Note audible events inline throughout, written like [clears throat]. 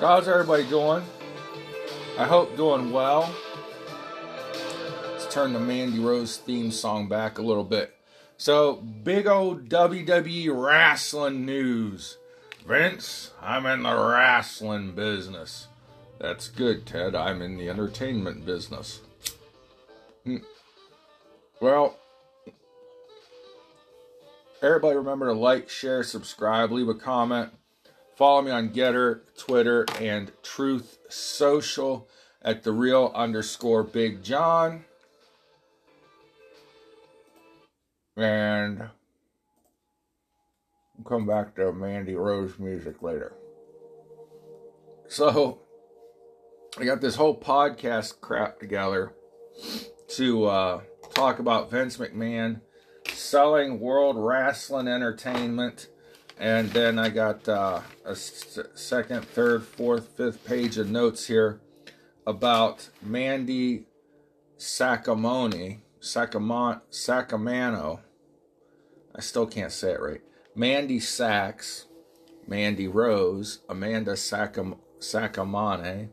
So how's everybody doing? I hope doing well. Let's turn the Mandy Rose theme song back a little bit. So, big old WWE wrestling news. Vince, I'm in the wrestling business. That's good, Ted. I'm in the entertainment business. Hmm. Well, everybody remember to like, share, subscribe, leave a comment. Follow me on GETTR, Twitter, and Truth Social at the real underscore Big John. And we'll come back to Mandy Rose music later. So, I got this whole podcast crap together to uh, talk about Vince McMahon selling World Wrestling Entertainment. And then I got uh, a second, third, fourth, fifth page of notes here about Mandy Sacamone, Sacamon, Sacamano. I still can't say it right. Mandy Sachs, Mandy Rose, Amanda Sacam, Sacamane.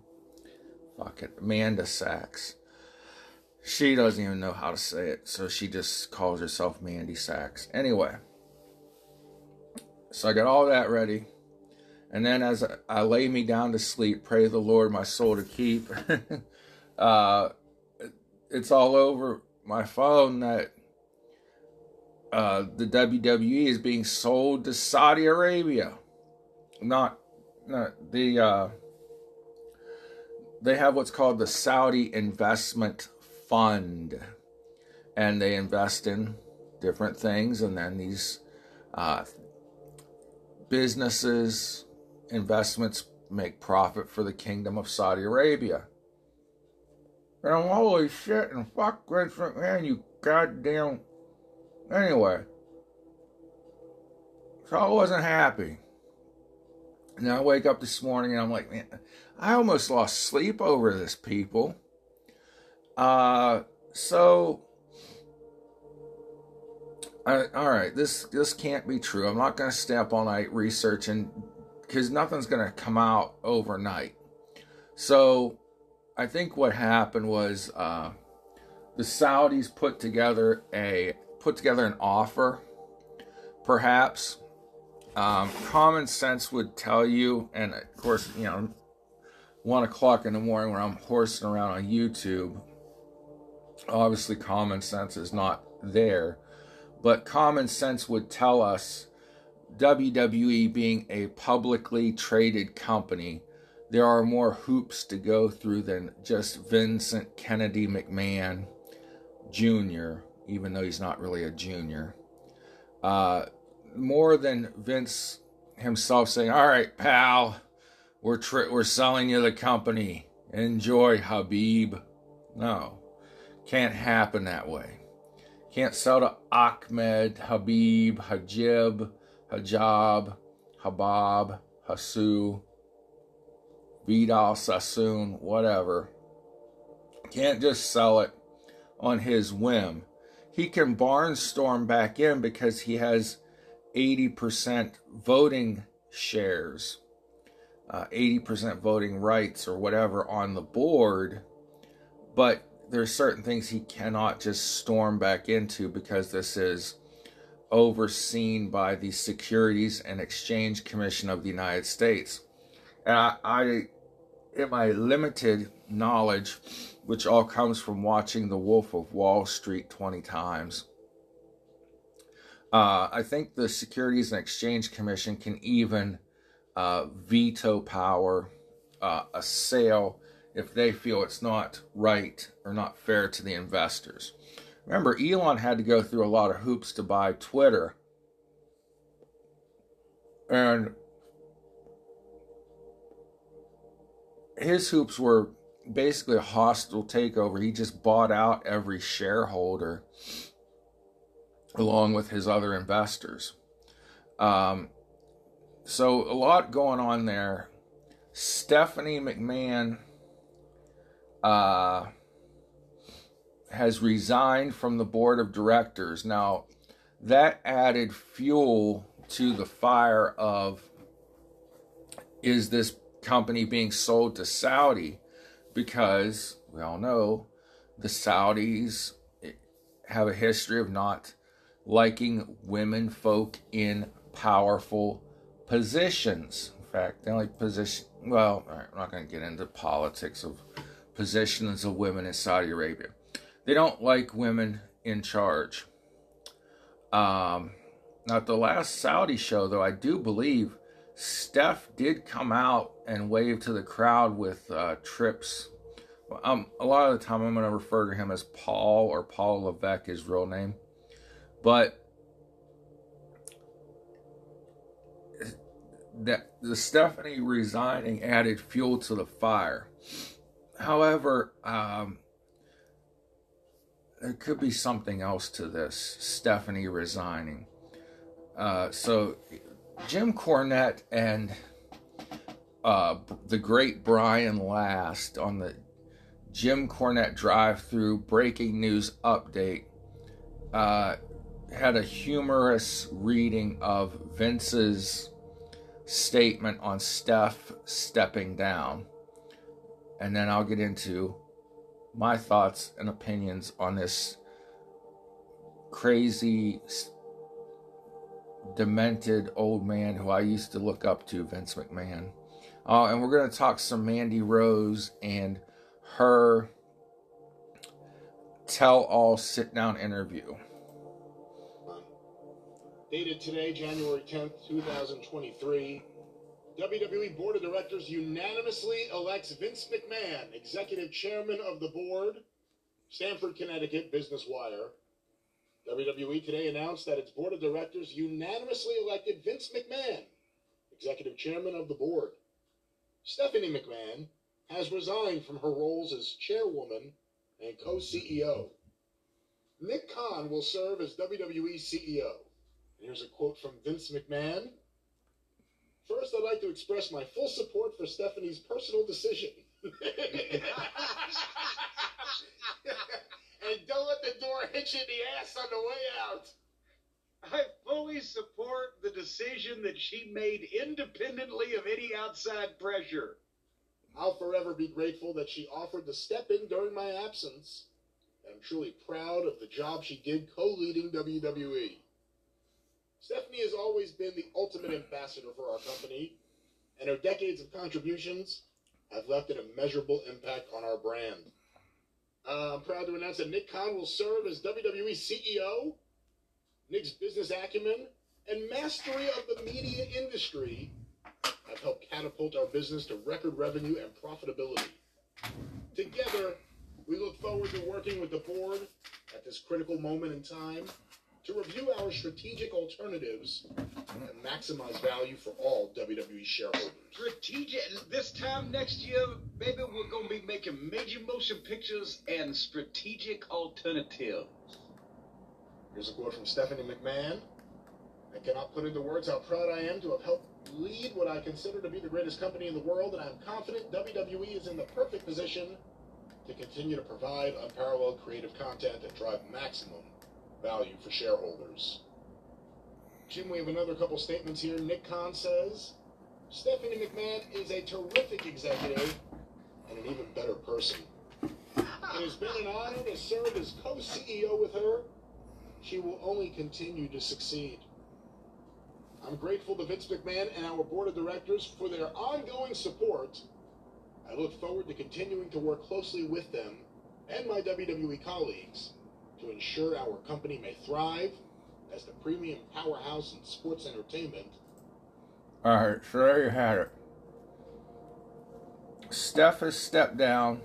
Fuck it, Amanda Sachs. She doesn't even know how to say it, so she just calls herself Mandy Sachs. Anyway, so I got all that ready. And then as I, lay me down to sleep, pray the Lord my soul to keep, [laughs] uh, it's all over my phone that uh, the WWE is being sold to Saudi Arabia. Not, not the, uh, they have what's called the Saudi Investment Fund. And they invest in different things. And then these uh, businesses, investments make profit for the kingdom of Saudi Arabia. And holy shit and fuck Vince McMahon, you goddamn. Anyway, so I wasn't happy. And I wake up this morning and I'm like, man, I almost lost sleep over this, people. Uh, so, I, all right, this this can't be true. I'm not going to stay up all night researching because nothing's going to come out overnight. So, I think what happened was uh, the Saudis put together a put together an offer. Perhaps um, common sense would tell you, and of course, you know, one o'clock in the morning when I'm horsing around on YouTube, obviously common sense is not there, but common sense would tell us WWE being a publicly traded company, there are more hoops to go through than just Vincent Kennedy McMahon Jr., even though he's not really a junior. Uh, more than Vince himself saying, All right, pal, we're, we're selling you the company. Enjoy, Habib. No. Can't happen that way. Can't sell to Ahmed, Habib, Hajib, Hajab, Habab, Hasu, Vidal Sassoon, whatever. Can't just sell it on his whim. He can barnstorm back in because he has 80% voting shares, uh, 80% voting rights, or whatever on the board. But there's certain things he cannot just storm back into because this is overseen by the Securities and Exchange Commission of the United States. And I, I in my limited knowledge, which all comes from watching The Wolf of Wall Street 20 times, uh, I think the Securities and Exchange Commission can even uh, veto power uh, a sale if they feel it's not right or not fair to the investors. Remember, Elon had to go through a lot of hoops to buy Twitter. And his hoops were basically a hostile takeover. He just bought out every shareholder along with his other investors. Um, so, a lot going on there. Stephanie McMahon uh, has resigned from the board of directors. Now, that added fuel to the fire of is this company being sold to Saudi because we all know the Saudis have a history of not liking women folk in powerful positions. In fact, they like position. Well, I'm not going to get into politics of positions of women in Saudi Arabia. They don't like women in charge. Um, now, at the last Saudi show, though, I do believe Steph did come out and wave to the crowd with uh, trips. Um, a lot of the time, I'm going to refer to him as Paul or Paul Levesque, his real name. But that the Stephanie resigning added fuel to the fire. However, um, there could be something else to this Stephanie resigning. Uh, so Jim Cornette and uh, the great Brian Last on the Jim Cornette drive through breaking news update uh, had a humorous reading of Vince's statement on Steph stepping down. And then I'll get into my thoughts and opinions on this crazy demented old man who I used to look up to, Vince McMahon. Uh, and we're going to talk some Mandy Rose and her tell all sit down interview. Dated today, January 10th, 2023. WWE Board of Directors unanimously elects Vince McMahon, Executive Chairman of the Board, Stamford, Connecticut, Business Wire. WWE today announced that its board of directors unanimously elected Vince McMahon, executive chairman of the board. Stephanie McMahon has resigned from her roles as chairwoman and co CEO. Nick Khan will serve as WWE CEO. here's a quote from Vince McMahon. First, I'd like to express my full support for Stephanie's personal decision. [laughs] and don't let the door hit you in the ass on the way out. I fully support the decision that she made independently of any outside pressure. I'll forever be grateful that she offered to step in during my absence. I'm truly proud of the job she did co-leading WWE. Stephanie has always been the ultimate ambassador for our company, and her decades of contributions have left an immeasurable impact on our brand. Uh, I'm proud to announce that Nick Khan will serve as WWE CEO. Nick's business acumen and mastery of the media industry have helped catapult our business to record revenue and profitability. Together, we look forward to working with the board at this critical moment in time to review our strategic alternatives and maximize value for all WWE shareholders. Strategic. This time next year, baby, we're going to be making major motion pictures and strategic alternatives. Here's a quote from Stephanie McMahon. I cannot put into words how proud I am to have helped lead what I consider to be the greatest company in the world, and I'm confident WWE is in the perfect position to continue to provide unparalleled creative content and drive maximum value for shareholders. Jim, we have another couple statements here. Nick Khan says, Stephanie McMahon is a terrific executive and an even better person. It has been an honor to serve as co-CEO with her. She will only continue to succeed. I'm grateful to Vince McMahon and our board of directors for their ongoing support. I look forward to continuing to work closely with them and my WWE colleagues to ensure our company may thrive as the premium powerhouse in sports entertainment. All right, so there you had it. Steph has stepped down.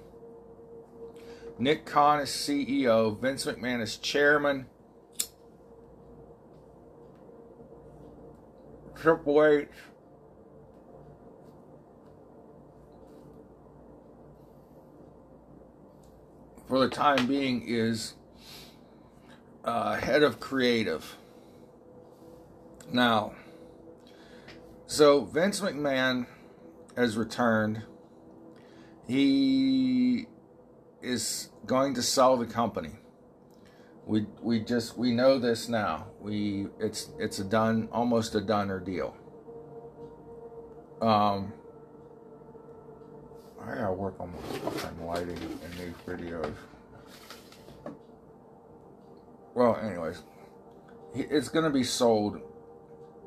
Nick Khan is CEO. Vince McMahon is chairman. Triple H for the time being is uh, head of creative. Now, so Vince McMahon has returned. He is going to sell the company. We we just we know this now. We it's it's a done almost a done or deal. Um I gotta work on my fucking lighting in these videos. Well, anyways, it's gonna be sold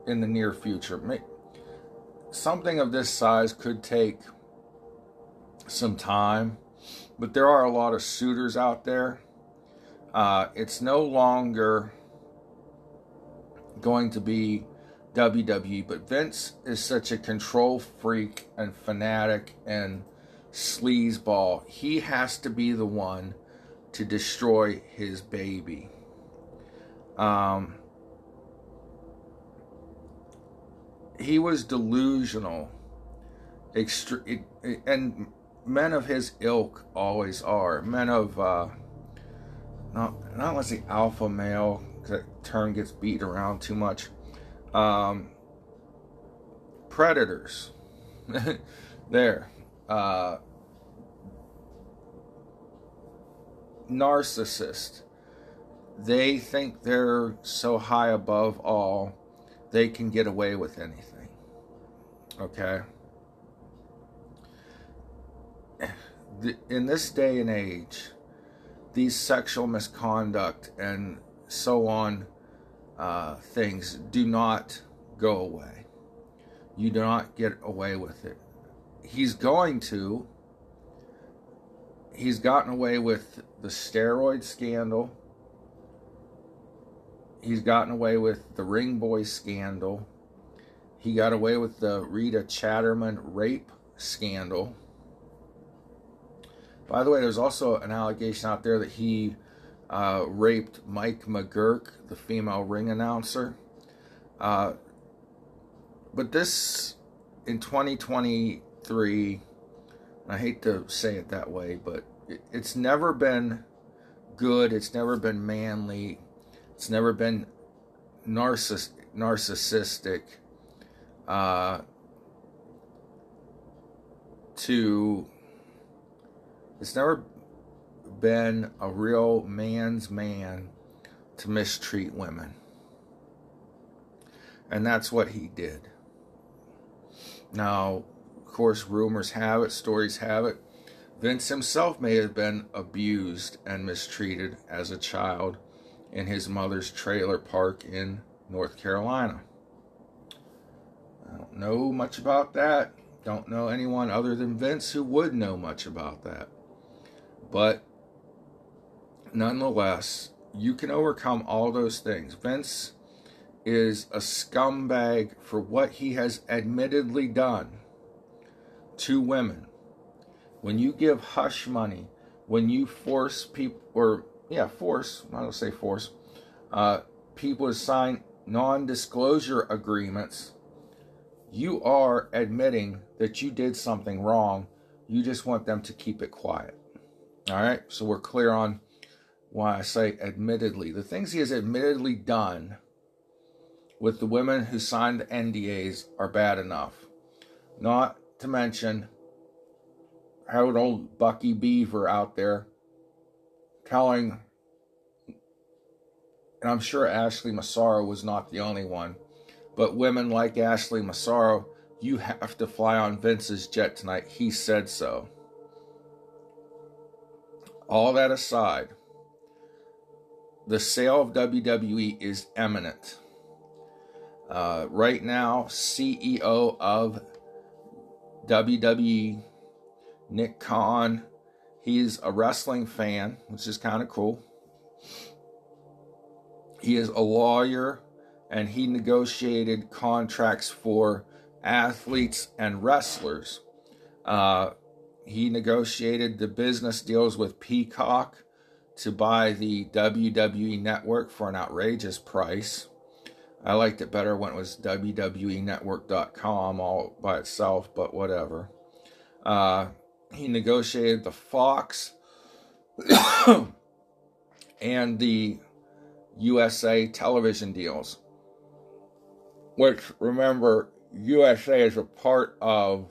in the near future. Something of this size could take some time, but there are a lot of suitors out there. Uh, it's no longer going to be WWE, but Vince is such a control freak and fanatic and sleazeball. He has to be the one to destroy his baby. Um, he was delusional, extre- and men of his ilk always are. Men of uh, not not let's say alpha male. That term gets beat around too much. Um, predators. [laughs] there. Uh, narcissist. They think they're so high above all, they can get away with anything. Okay? In this day and age, these sexual misconduct and so on uh, things do not go away. You do not get away with it. He's going to. He's gotten away with the steroid scandal. He's gotten away with the Ring Boy scandal. He got away with the Rita Chatterman rape scandal. By the way, there's also an allegation out there that he uh, raped Mike McGuirk, the female ring announcer. Uh, but this, in 2023, I hate to say it that way, but it, it's never been good. It's never been manly. It's never been narciss- narcissistic. Uh, to it's never been a real man's man to mistreat women. And that's what he did. Now, of course, rumors have it, stories have it. Vince himself may have been abused and mistreated as a child in his mother's trailer park in North Carolina. I don't know much about that. Don't know anyone other than Vince who would know much about that. But nonetheless, you can overcome all those things. Vince is a scumbag for what he has admittedly done to women. When you give hush money, when you force people, or yeah, force, I don't say force, uh, people to sign non disclosure agreements, you are admitting that you did something wrong. You just want them to keep it quiet. All right, so we're clear on why I say admittedly. The things he has admittedly done with the women who signed the NDAs are bad enough. Not to mention how old Bucky Beaver out there telling, and I'm sure Ashley Massaro was not the only one, but women like Ashley Massaro, you have to fly on Vince's jet tonight. He said so. All that aside, the sale of WWE is imminent. Uh, right now, CEO of WWE, Nick Khan, he's a wrestling fan, which is kind of cool. He is a lawyer and he negotiated contracts for athletes and wrestlers. Uh, he negotiated the business deals with Peacock to buy the WWE network for an outrageous price. I liked it better when it was WWEnetwork.com all by itself, but whatever. Uh, he negotiated the Fox [coughs] and the USA television deals, which remember, USA is a part of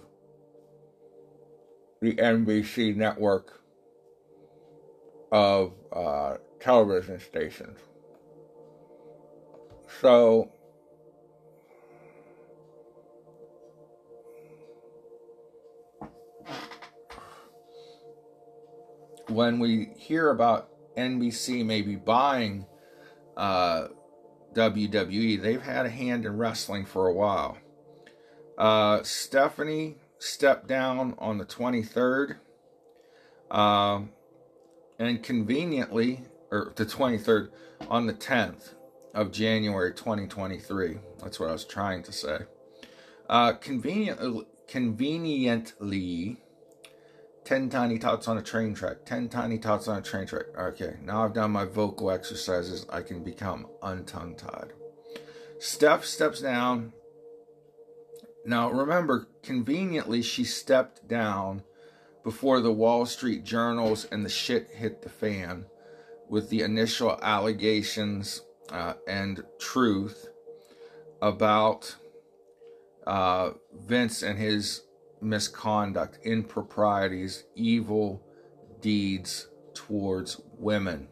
the NBC network of uh, television stations. So, when we hear about NBC maybe buying uh, WWE, they've had a hand in wrestling for a while. Uh, Stephanie stepped down on the 23rd. Um, and conveniently, or the 23rd, on the 10th of January 2023. That's what I was trying to say. Uh, conveniently, conveniently, 10 tiny tots on a train track. 10 tiny tots on a train track. Okay, now I've done my vocal exercises. I can become untongue tied. Steph steps down. Now remember, conveniently, she stepped down before the Wall Street journals and the shit hit the fan with the initial allegations uh, and truth about uh, Vince and his misconduct, improprieties, evil deeds towards women.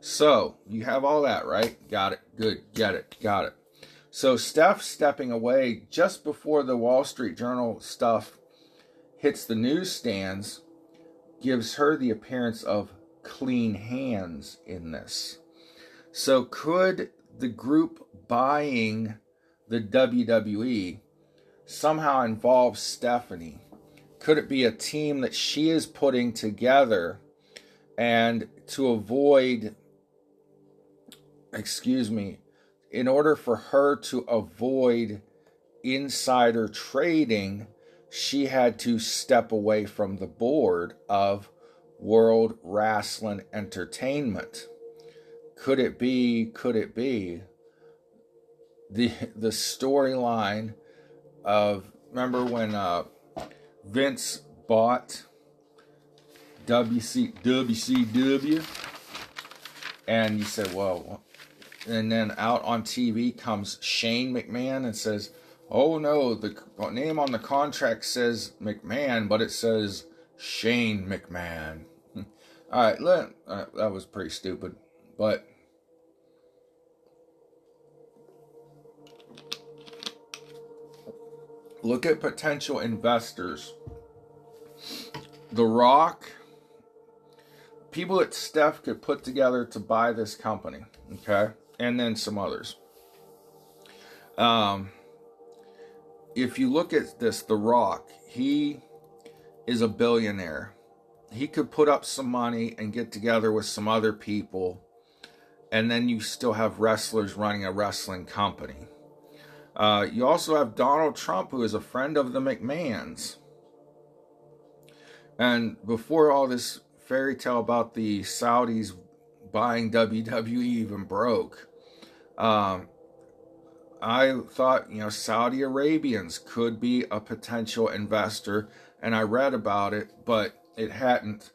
So, you have all that, right? Got it. Good. Get it. Got it. So, Steph stepping away just before the Wall Street Journal stuff hits the newsstands gives her the appearance of clean hands in this. So, could the group buying the WWE somehow involves Stephanie? Could it be a team that she is putting together and to avoid, excuse me, in order for her to avoid insider trading, she had to step away from the board of World Wrestling Entertainment. Could it be, could it be the the storyline of remember when uh, Vince bought WC WCW and you said, well, and then out on TV comes Shane McMahon and says, oh no, the name on the contract says McMahon, but it says Shane McMahon. [laughs] All right, let, uh, that was pretty stupid, but look at potential investors. The Rock, people that Steph could put together to buy this company, okay, and then some others. Um, if you look at this, The Rock, he is a billionaire. He could put up some money and get together with some other people, and then you still have wrestlers running a wrestling company. Uh, you also have Donald Trump, who is a friend of the McMahons. And before all this fairy tale about the Saudis buying WWE even broke, um, I thought, you know, Saudi Arabians could be a potential investor, and I read about it, but it hadn't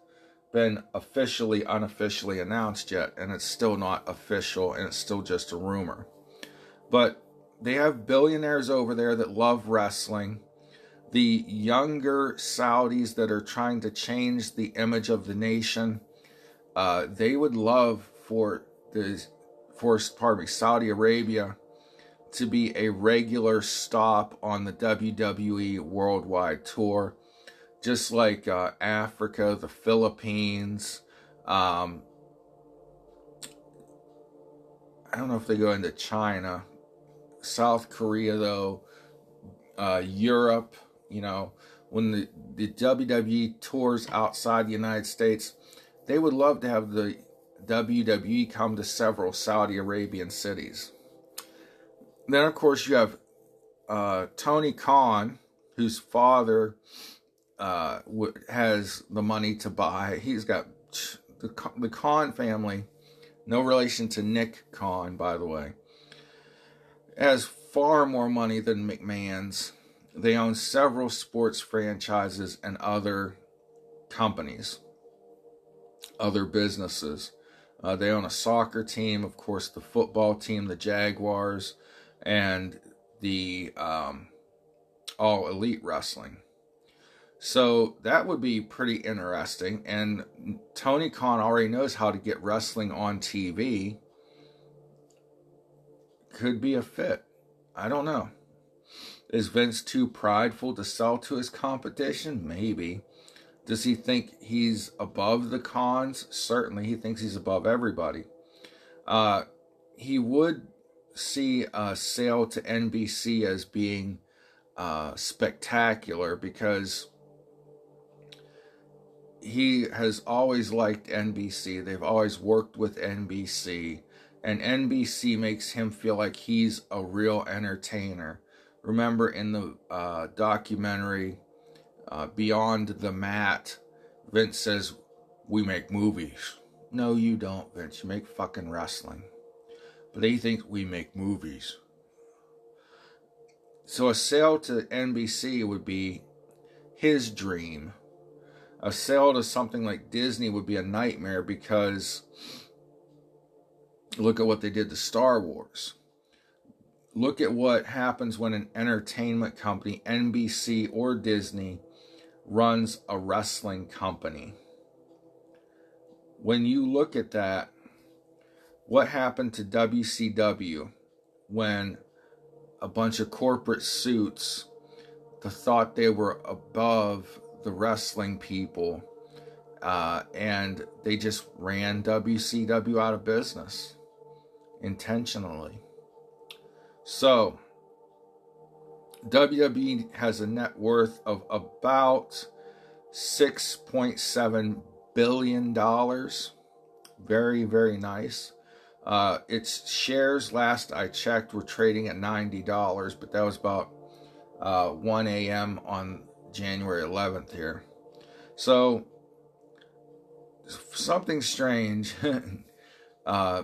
been officially, unofficially announced yet, and it's still not official, and it's still just a rumor. But they have billionaires over there that love wrestling. The younger Saudis that are trying to change the image of the nation, uh, they would love for the for pardon me, Saudi Arabia to be a regular stop on the WWE Worldwide Tour, just like uh, Africa, the Philippines. Um, I don't know if they go into China, South Korea, though, uh, Europe, you know, when the, the WWE tours outside the United States, they would love to have the WWE come to several Saudi Arabian cities. Then, of course, you have uh, Tony Khan, whose father uh, has the money to buy. He's got the, the Khan family, no relation to Nick Khan, by the way has far more money than McMahon's. They own several sports franchises and other companies, other businesses. Uh, they own a soccer team, of course, the football team, the Jaguars, and the um, All Elite Wrestling. So that would be pretty interesting. And Tony Khan already knows how to get wrestling on TV could be a fit. I don't know. Is Vince too prideful to sell to his competition? Maybe. Does he think he's above the cons? Certainly, he thinks he's above everybody. Uh, he would see a sale to NBC as being uh, spectacular because he has always liked NBC. They've always worked with NBC. And NBC makes him feel like he's a real entertainer. Remember in the uh, documentary uh, Beyond the Mat, Vince says, We make movies. No, you don't, Vince. You make fucking wrestling. But they think we make movies. So a sale to NBC would be his dream. A sale to something like Disney would be a nightmare because look at what they did to Star Wars. Look at what happens when an entertainment company, NBC or Disney, runs a wrestling company. When you look at that, what happened to WCW when a bunch of corporate suits thought they were above the wrestling people uh, and they just ran WCW out of business intentionally. So, WWE has a net worth of about $6.7 billion. Very, very nice. Uh, its shares, last I checked, were trading at $90, but that was about uh, 1 a.m. on January 11th here. So, something strange [laughs] uh,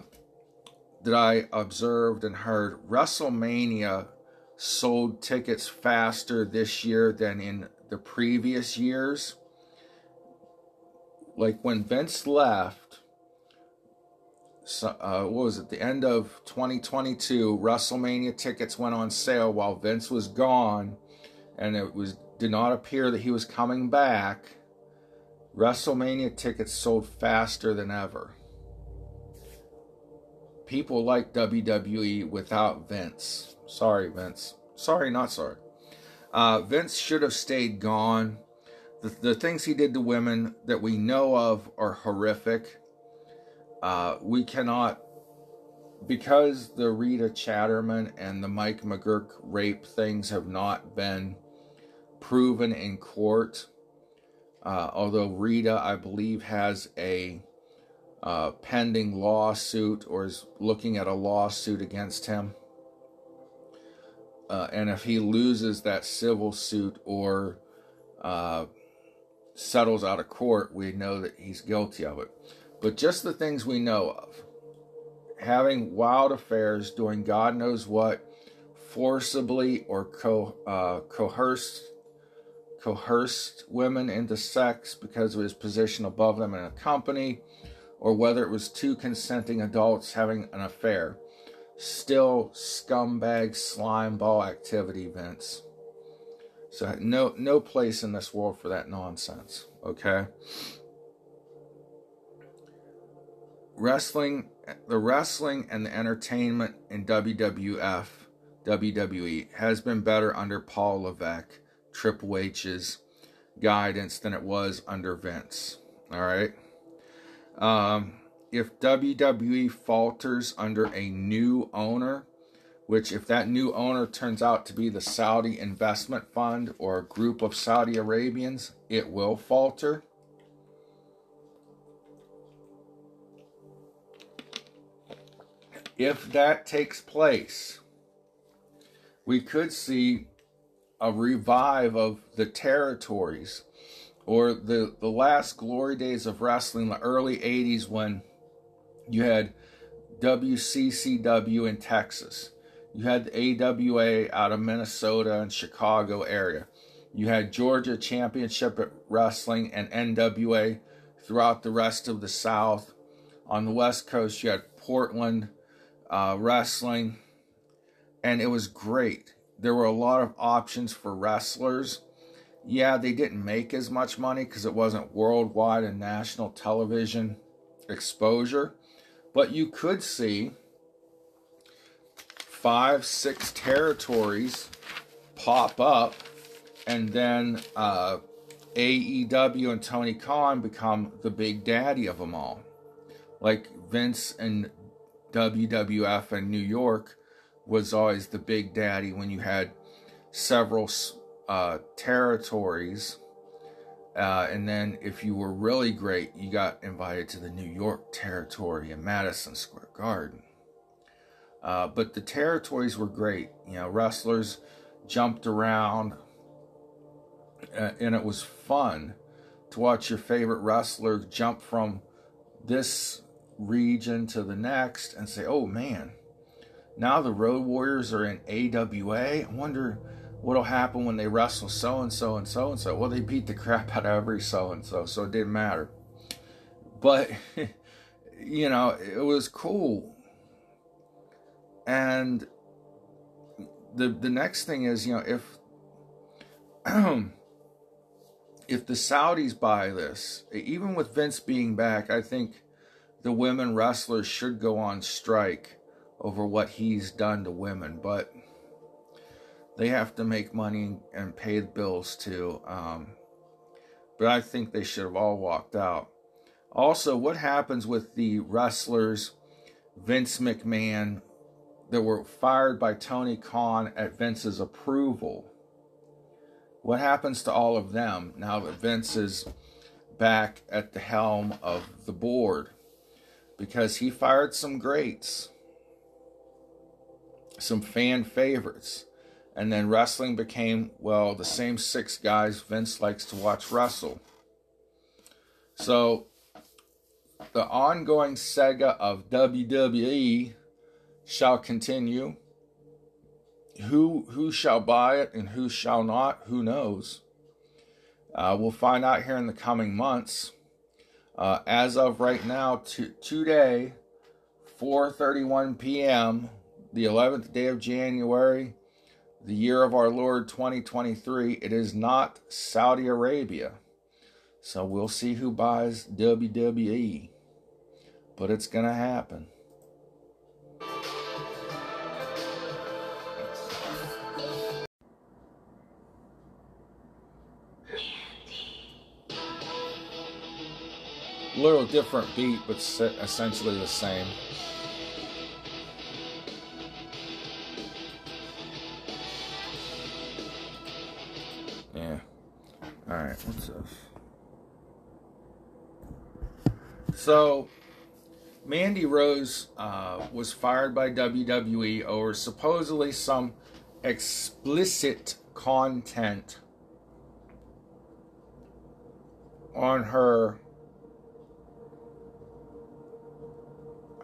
that I observed and heard WrestleMania sold tickets faster this year than in the previous years. Like when Vince left, uh, what was it, the end of 2022, WrestleMania tickets went on sale while Vince was gone, and it was did not appear that he was coming back. WrestleMania tickets sold faster than ever. People like WWE without Vince. Sorry, Vince. Sorry, not sorry. Uh, Vince should have stayed gone. The, the things he did to women that we know of are horrific. Uh, we cannot, because the Rita Chatterman and the Mike McGuirk rape things have not been proven in court. Uh, although Rita, I believe, has a uh, pending lawsuit or is looking at a lawsuit against him. Uh, and if he loses that civil suit or uh, settles out of court, we know that he's guilty of it. But just the things we know of having wild affairs, doing God knows what, forcibly or co- uh, coerced coerced women into sex because of his position above them in a company, or whether it was two consenting adults having an affair. Still scumbag slime ball activity, Vince. So no no place in this world for that nonsense. Okay. Wrestling, the wrestling and the entertainment in WWF, WWE has been better under Paul Levesque Triple H's guidance than it was under Vince. All right. Um, if WWE falters under a new owner, which if that new owner turns out to be the Saudi investment fund or a group of Saudi Arabians, it will falter. If that takes place, we could see a revive of the territories or the the last glory days of wrestling the early 80s when you had WCCW in Texas. You had the AWA out of Minnesota and Chicago area. You had Georgia Championship Wrestling and NWA throughout the rest of the South. On the West Coast you had Portland uh, Wrestling and it was great. There were a lot of options for wrestlers. Yeah, they didn't make as much money because it wasn't worldwide and national television exposure, but you could see five, six territories pop up, and then uh, AEW and Tony Khan become the big daddy of them all. Like Vince and WWF in New York was always the big daddy when you had several uh, territories. Uh, and then if you were really great, you got invited to the New York territory in Madison Square Garden. Uh, but the territories were great. You know, wrestlers jumped around, uh, and it was fun to watch your favorite wrestler jump from this region to the next and say, oh man, now the Road Warriors are in AWA. I wonder what'll happen when they wrestle so and so and so and so. Well, they beat the crap out of every so and so, so it didn't matter. But, [laughs] you know, it was cool. And the the next thing is, you know, if [clears throat] if the Saudis buy this, even with Vince being back, I think the women wrestlers should go on strike over what he's done to women, but they have to make money and pay the bills too. Um, but I think they should have all walked out. Also, what happens with the wrestlers, Vince McMahon, that were fired by Tony Khan at Vince's approval? What happens to all of them now that Vince is back at the helm of the board? Because he fired some greats, some fan favorites. And then wrestling became, well, the same six guys Vince likes to watch wrestle. So, the ongoing saga of WWE shall continue. Who who shall buy it and who shall not? Who knows? Uh, we'll find out here in the coming months. Uh, as of right now, to, today, 4:31 p.m., the 11th day of January, the year of our Lord 2023. It is not Saudi Arabia, so we'll see who buys WWE, but it's gonna happen. A little different beat, but essentially the same. What's this? So, Mandy Rose uh, was fired by WWE over supposedly some explicit content on her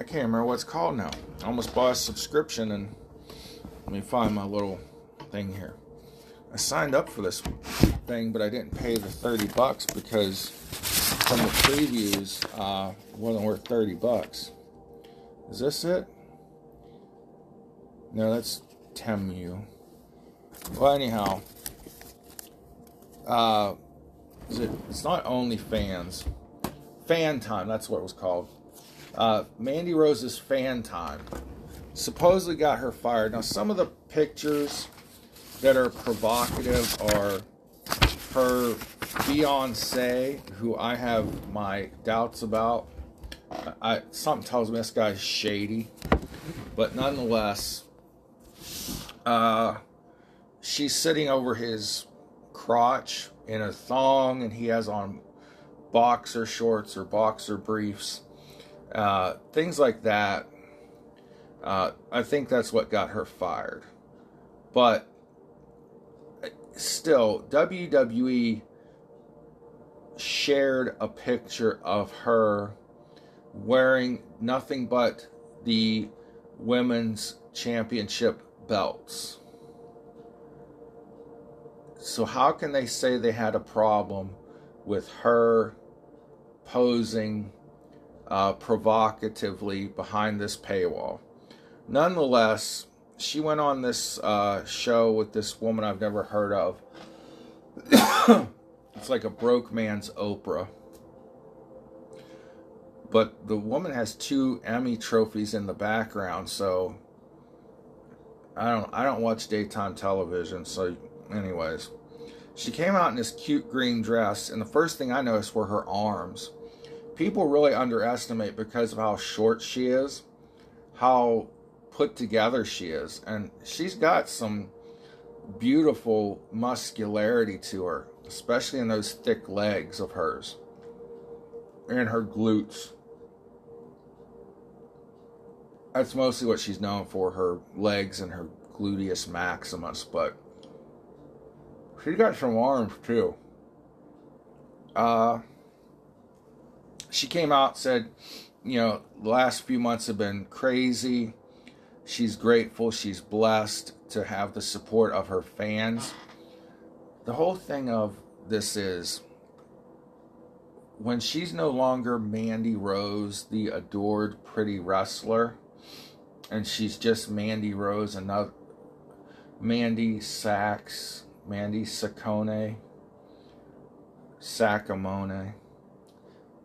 I can't remember what's called now. I almost bought a subscription and let me find my little thing here. I signed up for this thing, but I didn't pay the 30 bucks because from the previews, uh, wasn't worth 30 bucks. Is this it? No, that's Temu. Well, anyhow, uh, it, it's not only fans. Fan time, that's what it was called. Uh, Mandy Rose's fan time supposedly got her fired. Now, some of the pictures that are provocative are her fiance, who I have my doubts about. I something tells me this guy's shady, but nonetheless, uh, she's sitting over his crotch in a thong, and he has on boxer shorts or boxer briefs uh, things like that. Uh, I think that's what got her fired. But still, WWE shared a picture of her wearing nothing but the women's championship belts. So, how can they say they had a problem with her posing uh, provocatively behind this paywall. Nonetheless, she went on this uh, show with this woman I've never heard of. [coughs] it's like a broke man's Oprah. But the woman has two Emmy trophies in the background, so I don't I don't watch daytime television, so anyways. She came out in this cute green dress, and the first thing I noticed were her arms. People really underestimate because of how short she is, how put together she is, and she's got some beautiful muscularity to her, especially in those thick legs of hers and her glutes. That's mostly what she's known for her legs and her gluteus maximus, but she got some arms too. Uh, she came out said, you know, the last few months have been crazy. She's grateful. She's blessed to have the support of her fans. The whole thing of this is when she's no longer Mandy Rose, the adored pretty wrestler, and she's just Mandy Rose, another Mandy Sachs, Mandy Saccone, Sacamone,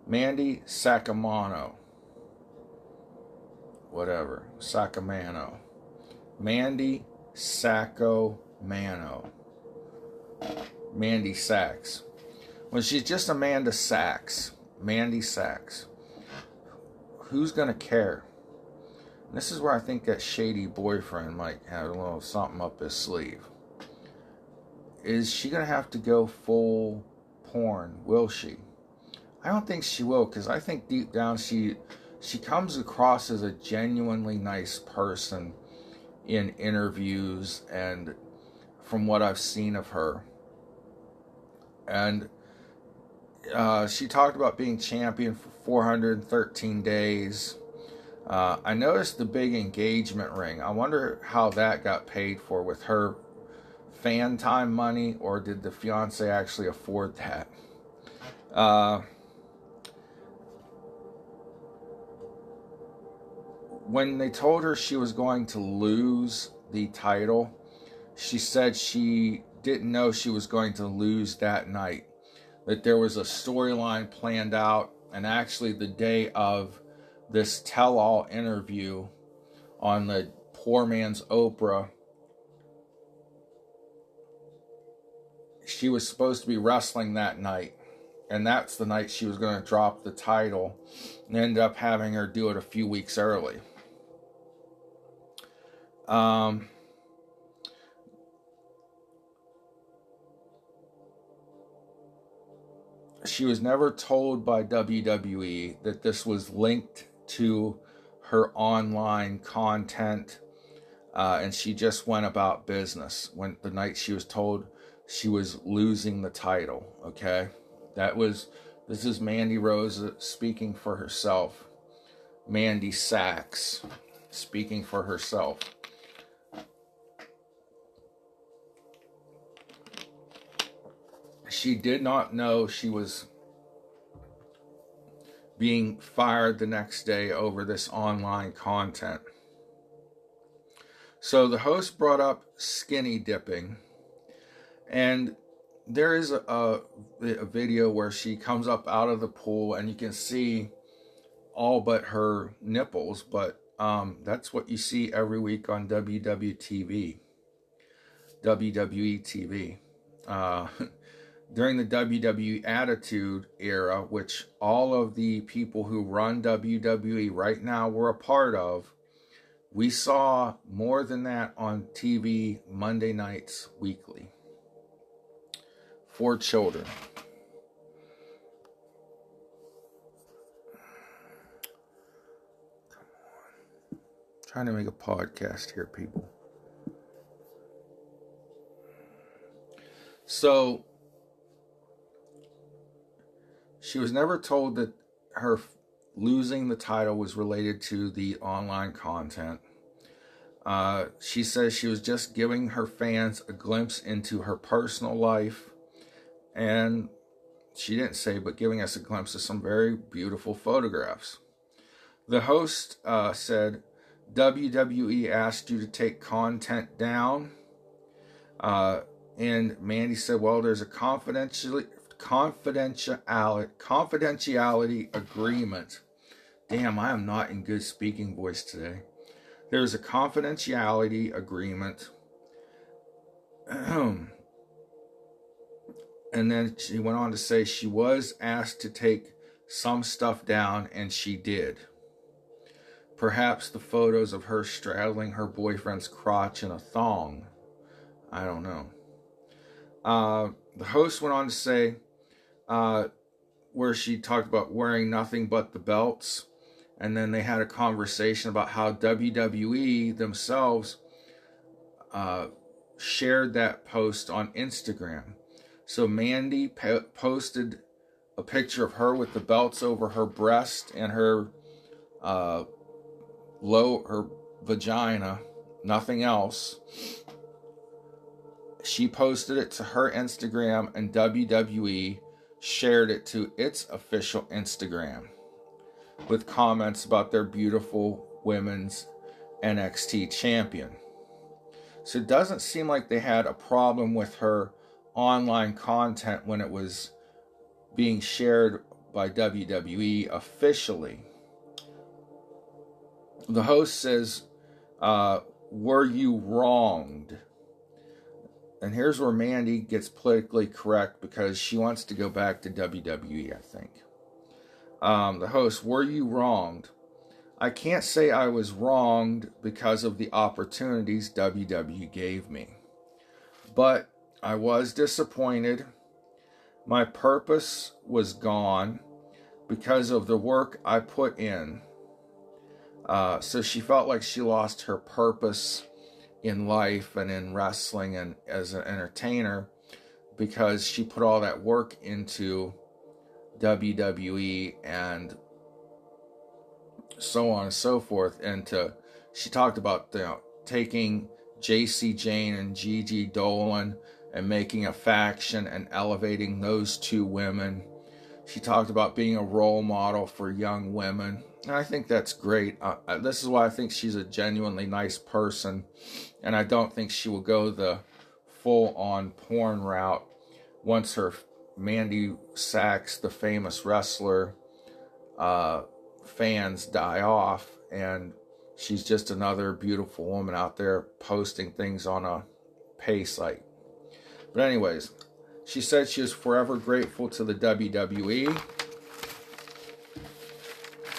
Mandy Sacamano, whatever, Sacamano, Mandy Sacco Mano, Mandy Sachs. When she's just Amanda Sachs, Mandy Sachs, who's going to care? And this is where I think that shady boyfriend might have a little something up his sleeve. Is she going to have to go full porn? Will she? I don't think she will because I think deep down she she comes across as a genuinely nice person in interviews and from what I've seen of her. And uh, she talked about being champion for 413 days. Uh, I noticed the big engagement ring. I wonder how that got paid for with her FanTime money, or did the fiance actually afford that? Uh, when they told her she was going to lose the title, she said she didn't know she was going to lose that night. That there was a storyline planned out, and actually, the day of this tell all interview on the poor man's Oprah, she was supposed to be wrestling that night. And that's the night she was going to drop the title and ended up having her do it a few weeks early. Um, she was never told by WWE that this was linked to her online content, uh, and she just went about business when the night she was told she was losing the title. Okay, that was this is Mandy Rose speaking for herself. Mandy Sachs speaking for herself. She did not know she was being fired the next day over this online content. So the host brought up skinny dipping, and there is a, a, a, video where she comes up out of the pool and you can see all but her nipples, but um, that's what you see every week on WWTV, WWE TV. Uh, [laughs] during the WWE Attitude Era, which all of the people who run WWE right now were a part of, we saw more than that on TV Monday nights weekly for children. Come on. trying to make a podcast here, people. So, she was never told that her losing the title was related to the online content. Uh, she says she was just giving her fans a glimpse into her personal life, and she didn't say, but giving us a glimpse of some very beautiful photographs. The host uh, said, WWE asked you to take content down. Uh, and Mandy said, Well, there's a confidentially confidentiality confidentiality agreement. Damn, I am not in good speaking voice today. There is a confidentiality agreement [clears throat] and then she went on to say she was asked to take some stuff down, and she did. Perhaps the photos of her straddling her boyfriend's crotch in a thong. I don't know. Uh, the host went on to say, uh, where she talked about wearing nothing but the belts. And then they had a conversation about how WWE themselves uh, shared that post on Instagram. So Mandy po- posted a picture of her with the belts over her breast and her uh, low her vagina, nothing else. She posted it to her Instagram, and WWE shared it to its official Instagram with comments about their beautiful women's NXT champion. So it doesn't seem like they had a problem with her online content when it was being shared by WWE officially. The host says, uh, Were you wronged? And here's where Mandy gets politically correct because she wants to go back to WWE, I think. Um, the host, Were you wronged? I can't say I was wronged because of the opportunities WWE gave me. But I was disappointed. My purpose was gone because of the work I put in. Uh, so she felt like she lost her purpose in life and in wrestling and as an entertainer because she put all that work into WWE and so on and so forth. And to, she talked about you know, taking Jacy Jayne and Gigi Dolan and making a faction and elevating those two women. She talked about being a role model for young women. I think that's great. Uh, this is why I think she's a genuinely nice person. And I don't think she will go the full on porn route once her Mandy Sachs, the famous wrestler, uh, fans die off, and she's just another beautiful woman out there posting things on a pay site. But, anyways, she said she is forever grateful to the WWE.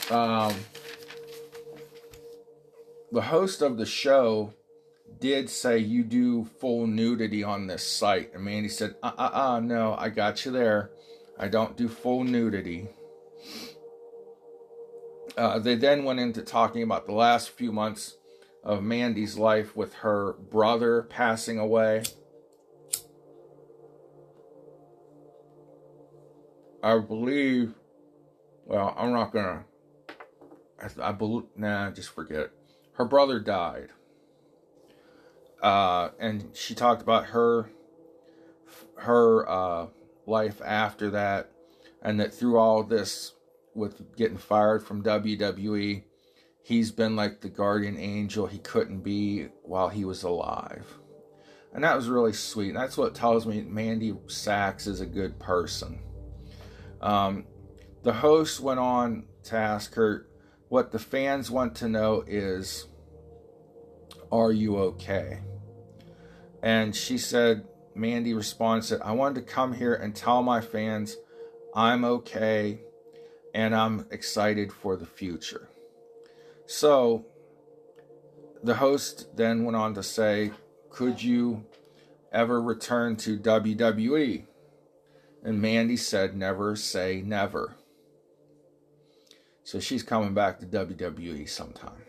Um, the host of the show did say you do full nudity on this site. And Mandy said, uh uh uh, no, I got you there. I don't do full nudity. Uh, they then went into talking about the last few months of Mandy's life with her brother passing away. I believe, well, I'm not gonna, I, I believe, nah, just forget it. Her brother died. Uh, and she talked about her, her, uh, life after that, and that through all this with getting fired from WWE, he's been like the guardian angel he couldn't be while he was alive. And that was really sweet. And that's what tells me Mandy Sachs is a good person. Um, the host went on to ask her, What the fans want to know is, Are you okay? And she said, Mandy responded, I wanted to come here and tell my fans I'm okay and I'm excited for the future. So the host then went on to say, Could you ever return to WWE? And Mandy said, Never say never. So she's coming back to WWE sometime.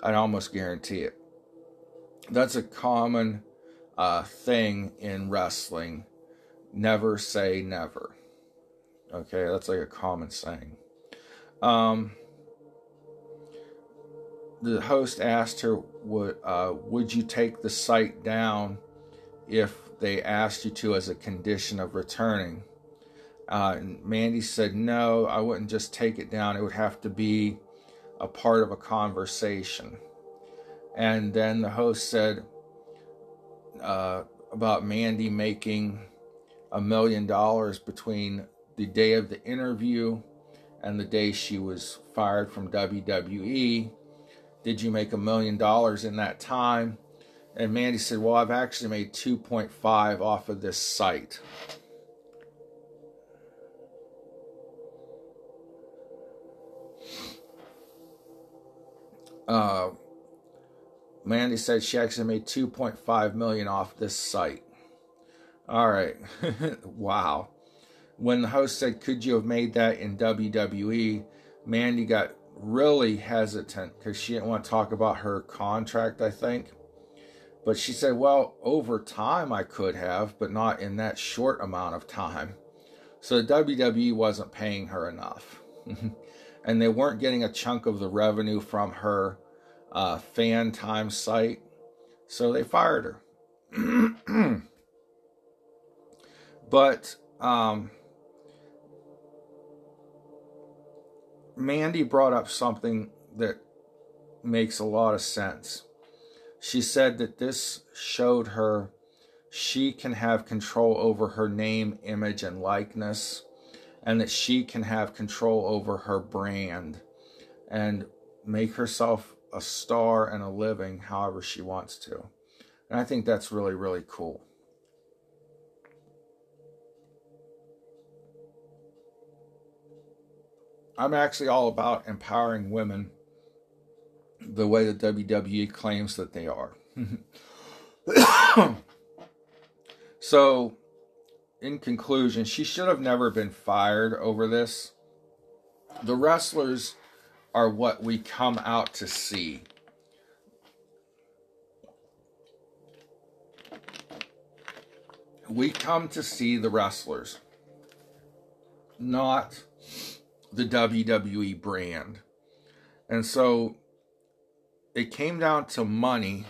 I'd almost guarantee it. That's a common uh, thing in wrestling. Never say never. Okay, that's like a common saying. Um, the host asked her, "Would uh, would you take the site down if they asked you to as a condition of returning?" Uh, and Mandy said, "No, I wouldn't just take it down. It would have to be a part of a conversation." And then the host said uh, about Mandy making a million dollars between the day of the interview and the day she was fired from WWE. Did you make a million dollars in that time? And Mandy said, Well, I've actually made 2.5 off of this site. Uh, Mandy said she actually made 2.5 million off this site. All right. [laughs] wow. When the host said, Could you have made that in WWE? Mandy got really hesitant because she didn't want to talk about her contract, I think. But she said, Well, over time I could have, but not in that short amount of time. So WWE wasn't paying her enough. [laughs] and they weren't getting a chunk of the revenue from her uh, FanTime site. So they fired her. [clears throat] but um, Mandy brought up something that makes a lot of sense. She said that this showed her she can have control over her name, image, and likeness, and that she can have control over her brand and make herself a star and a living however she wants to. And I think that's really, really cool. I'm actually all about empowering women the way the WWE claims that they are. [coughs] so, in conclusion, she should have never been fired over this. The wrestlers are what we come out to see. We come to see the wrestlers, not the WWE brand. And so it came down to money.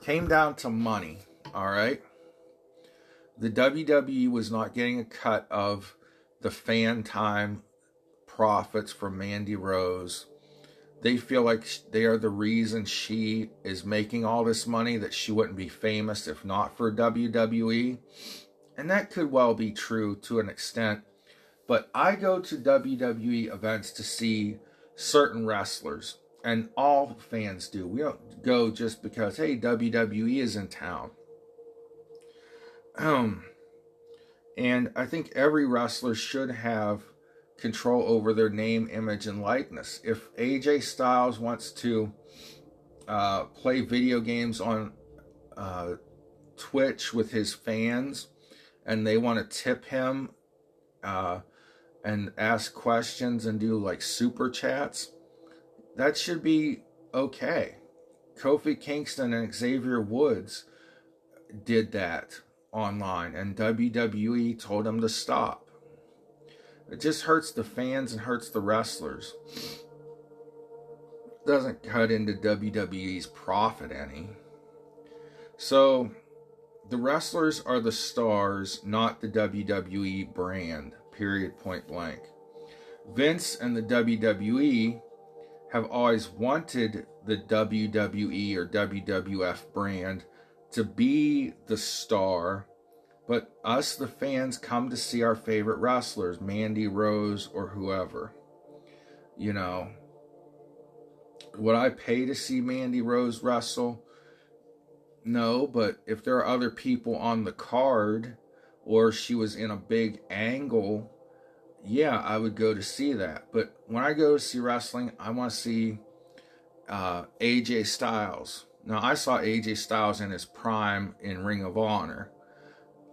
Came down to money, all right? The WWE was not getting a cut of the FanTime profits from Mandy Rose. They feel like they are the reason she is making all this money, that she wouldn't be famous if not for WWE. And that could well be true to an extent. But I go to WWE events to see certain wrestlers, and all fans do. We don't go just because, hey, WWE is in town. Um, and I think every wrestler should have control over their name, image, and likeness. If AJ Styles wants to uh, play video games on uh, Twitch with his fans and they want to tip him uh, and ask questions and do like super chats, that should be okay. Kofi Kingston and Xavier Woods did that online, and WWE told them to stop. It just hurts the fans and hurts the wrestlers. Doesn't cut into WWE's profit any. So, the wrestlers are the stars, not the WWE brand, period, point blank. Vince and the WWE have always wanted the WWE or WWF brand to be the star, but us, the fans, come to see our favorite wrestlers, Mandy Rose or whoever. You know, would I pay to see Mandy Rose wrestle? No, but if there are other people on the card or she was in a big angle, yeah, I would go to see that. But when I go to see wrestling, I want to see uh, AJ Styles. Now, I saw AJ Styles in his prime in Ring of Honor,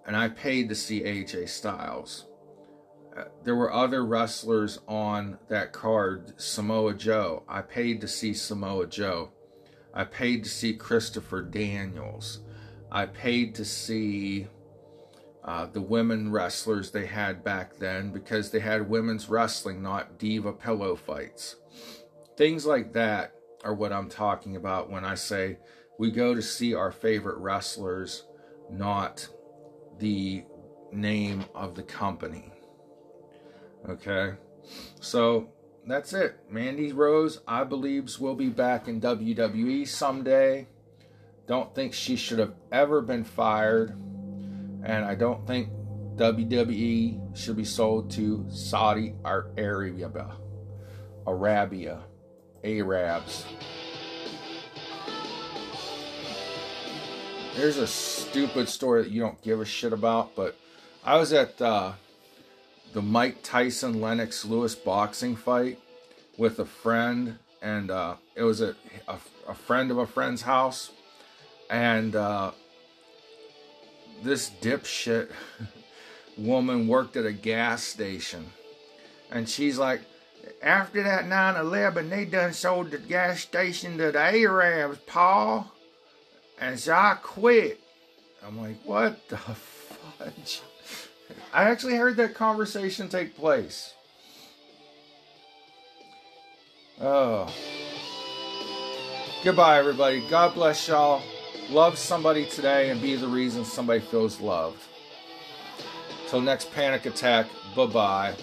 and I paid to see AJ Styles. Uh, there were other wrestlers on that card, Samoa Joe. I paid to see Samoa Joe. I paid to see Christopher Daniels. I paid to see uh, the women wrestlers they had back then because they had women's wrestling, not diva pillow fights. Things like that are what I'm talking about when I say we go to see our favorite wrestlers, not the name of the company. Okay? So that's it. Mandy Rose, I believes, will be back in WWE someday. Don't think she should have ever been fired. And I don't think WWE should be sold to Saudi Arabia. Arabia. Arabs. Here's a stupid story that you don't give a shit about, but I was at uh, the Mike Tyson Lennox Lewis boxing fight with a friend, and uh, it was a, a, a friend of a friend's house, and uh, this dipshit [laughs] woman worked at a gas station, and she's like, after that 9-11, they done sold the gas station to the Arabs, Paul. And so I quit. I'm like, what the fudge? I actually heard that conversation take place. Oh. Goodbye, everybody. God bless y'all. Love somebody today and be the reason somebody feels loved. Till next panic attack, bye bye.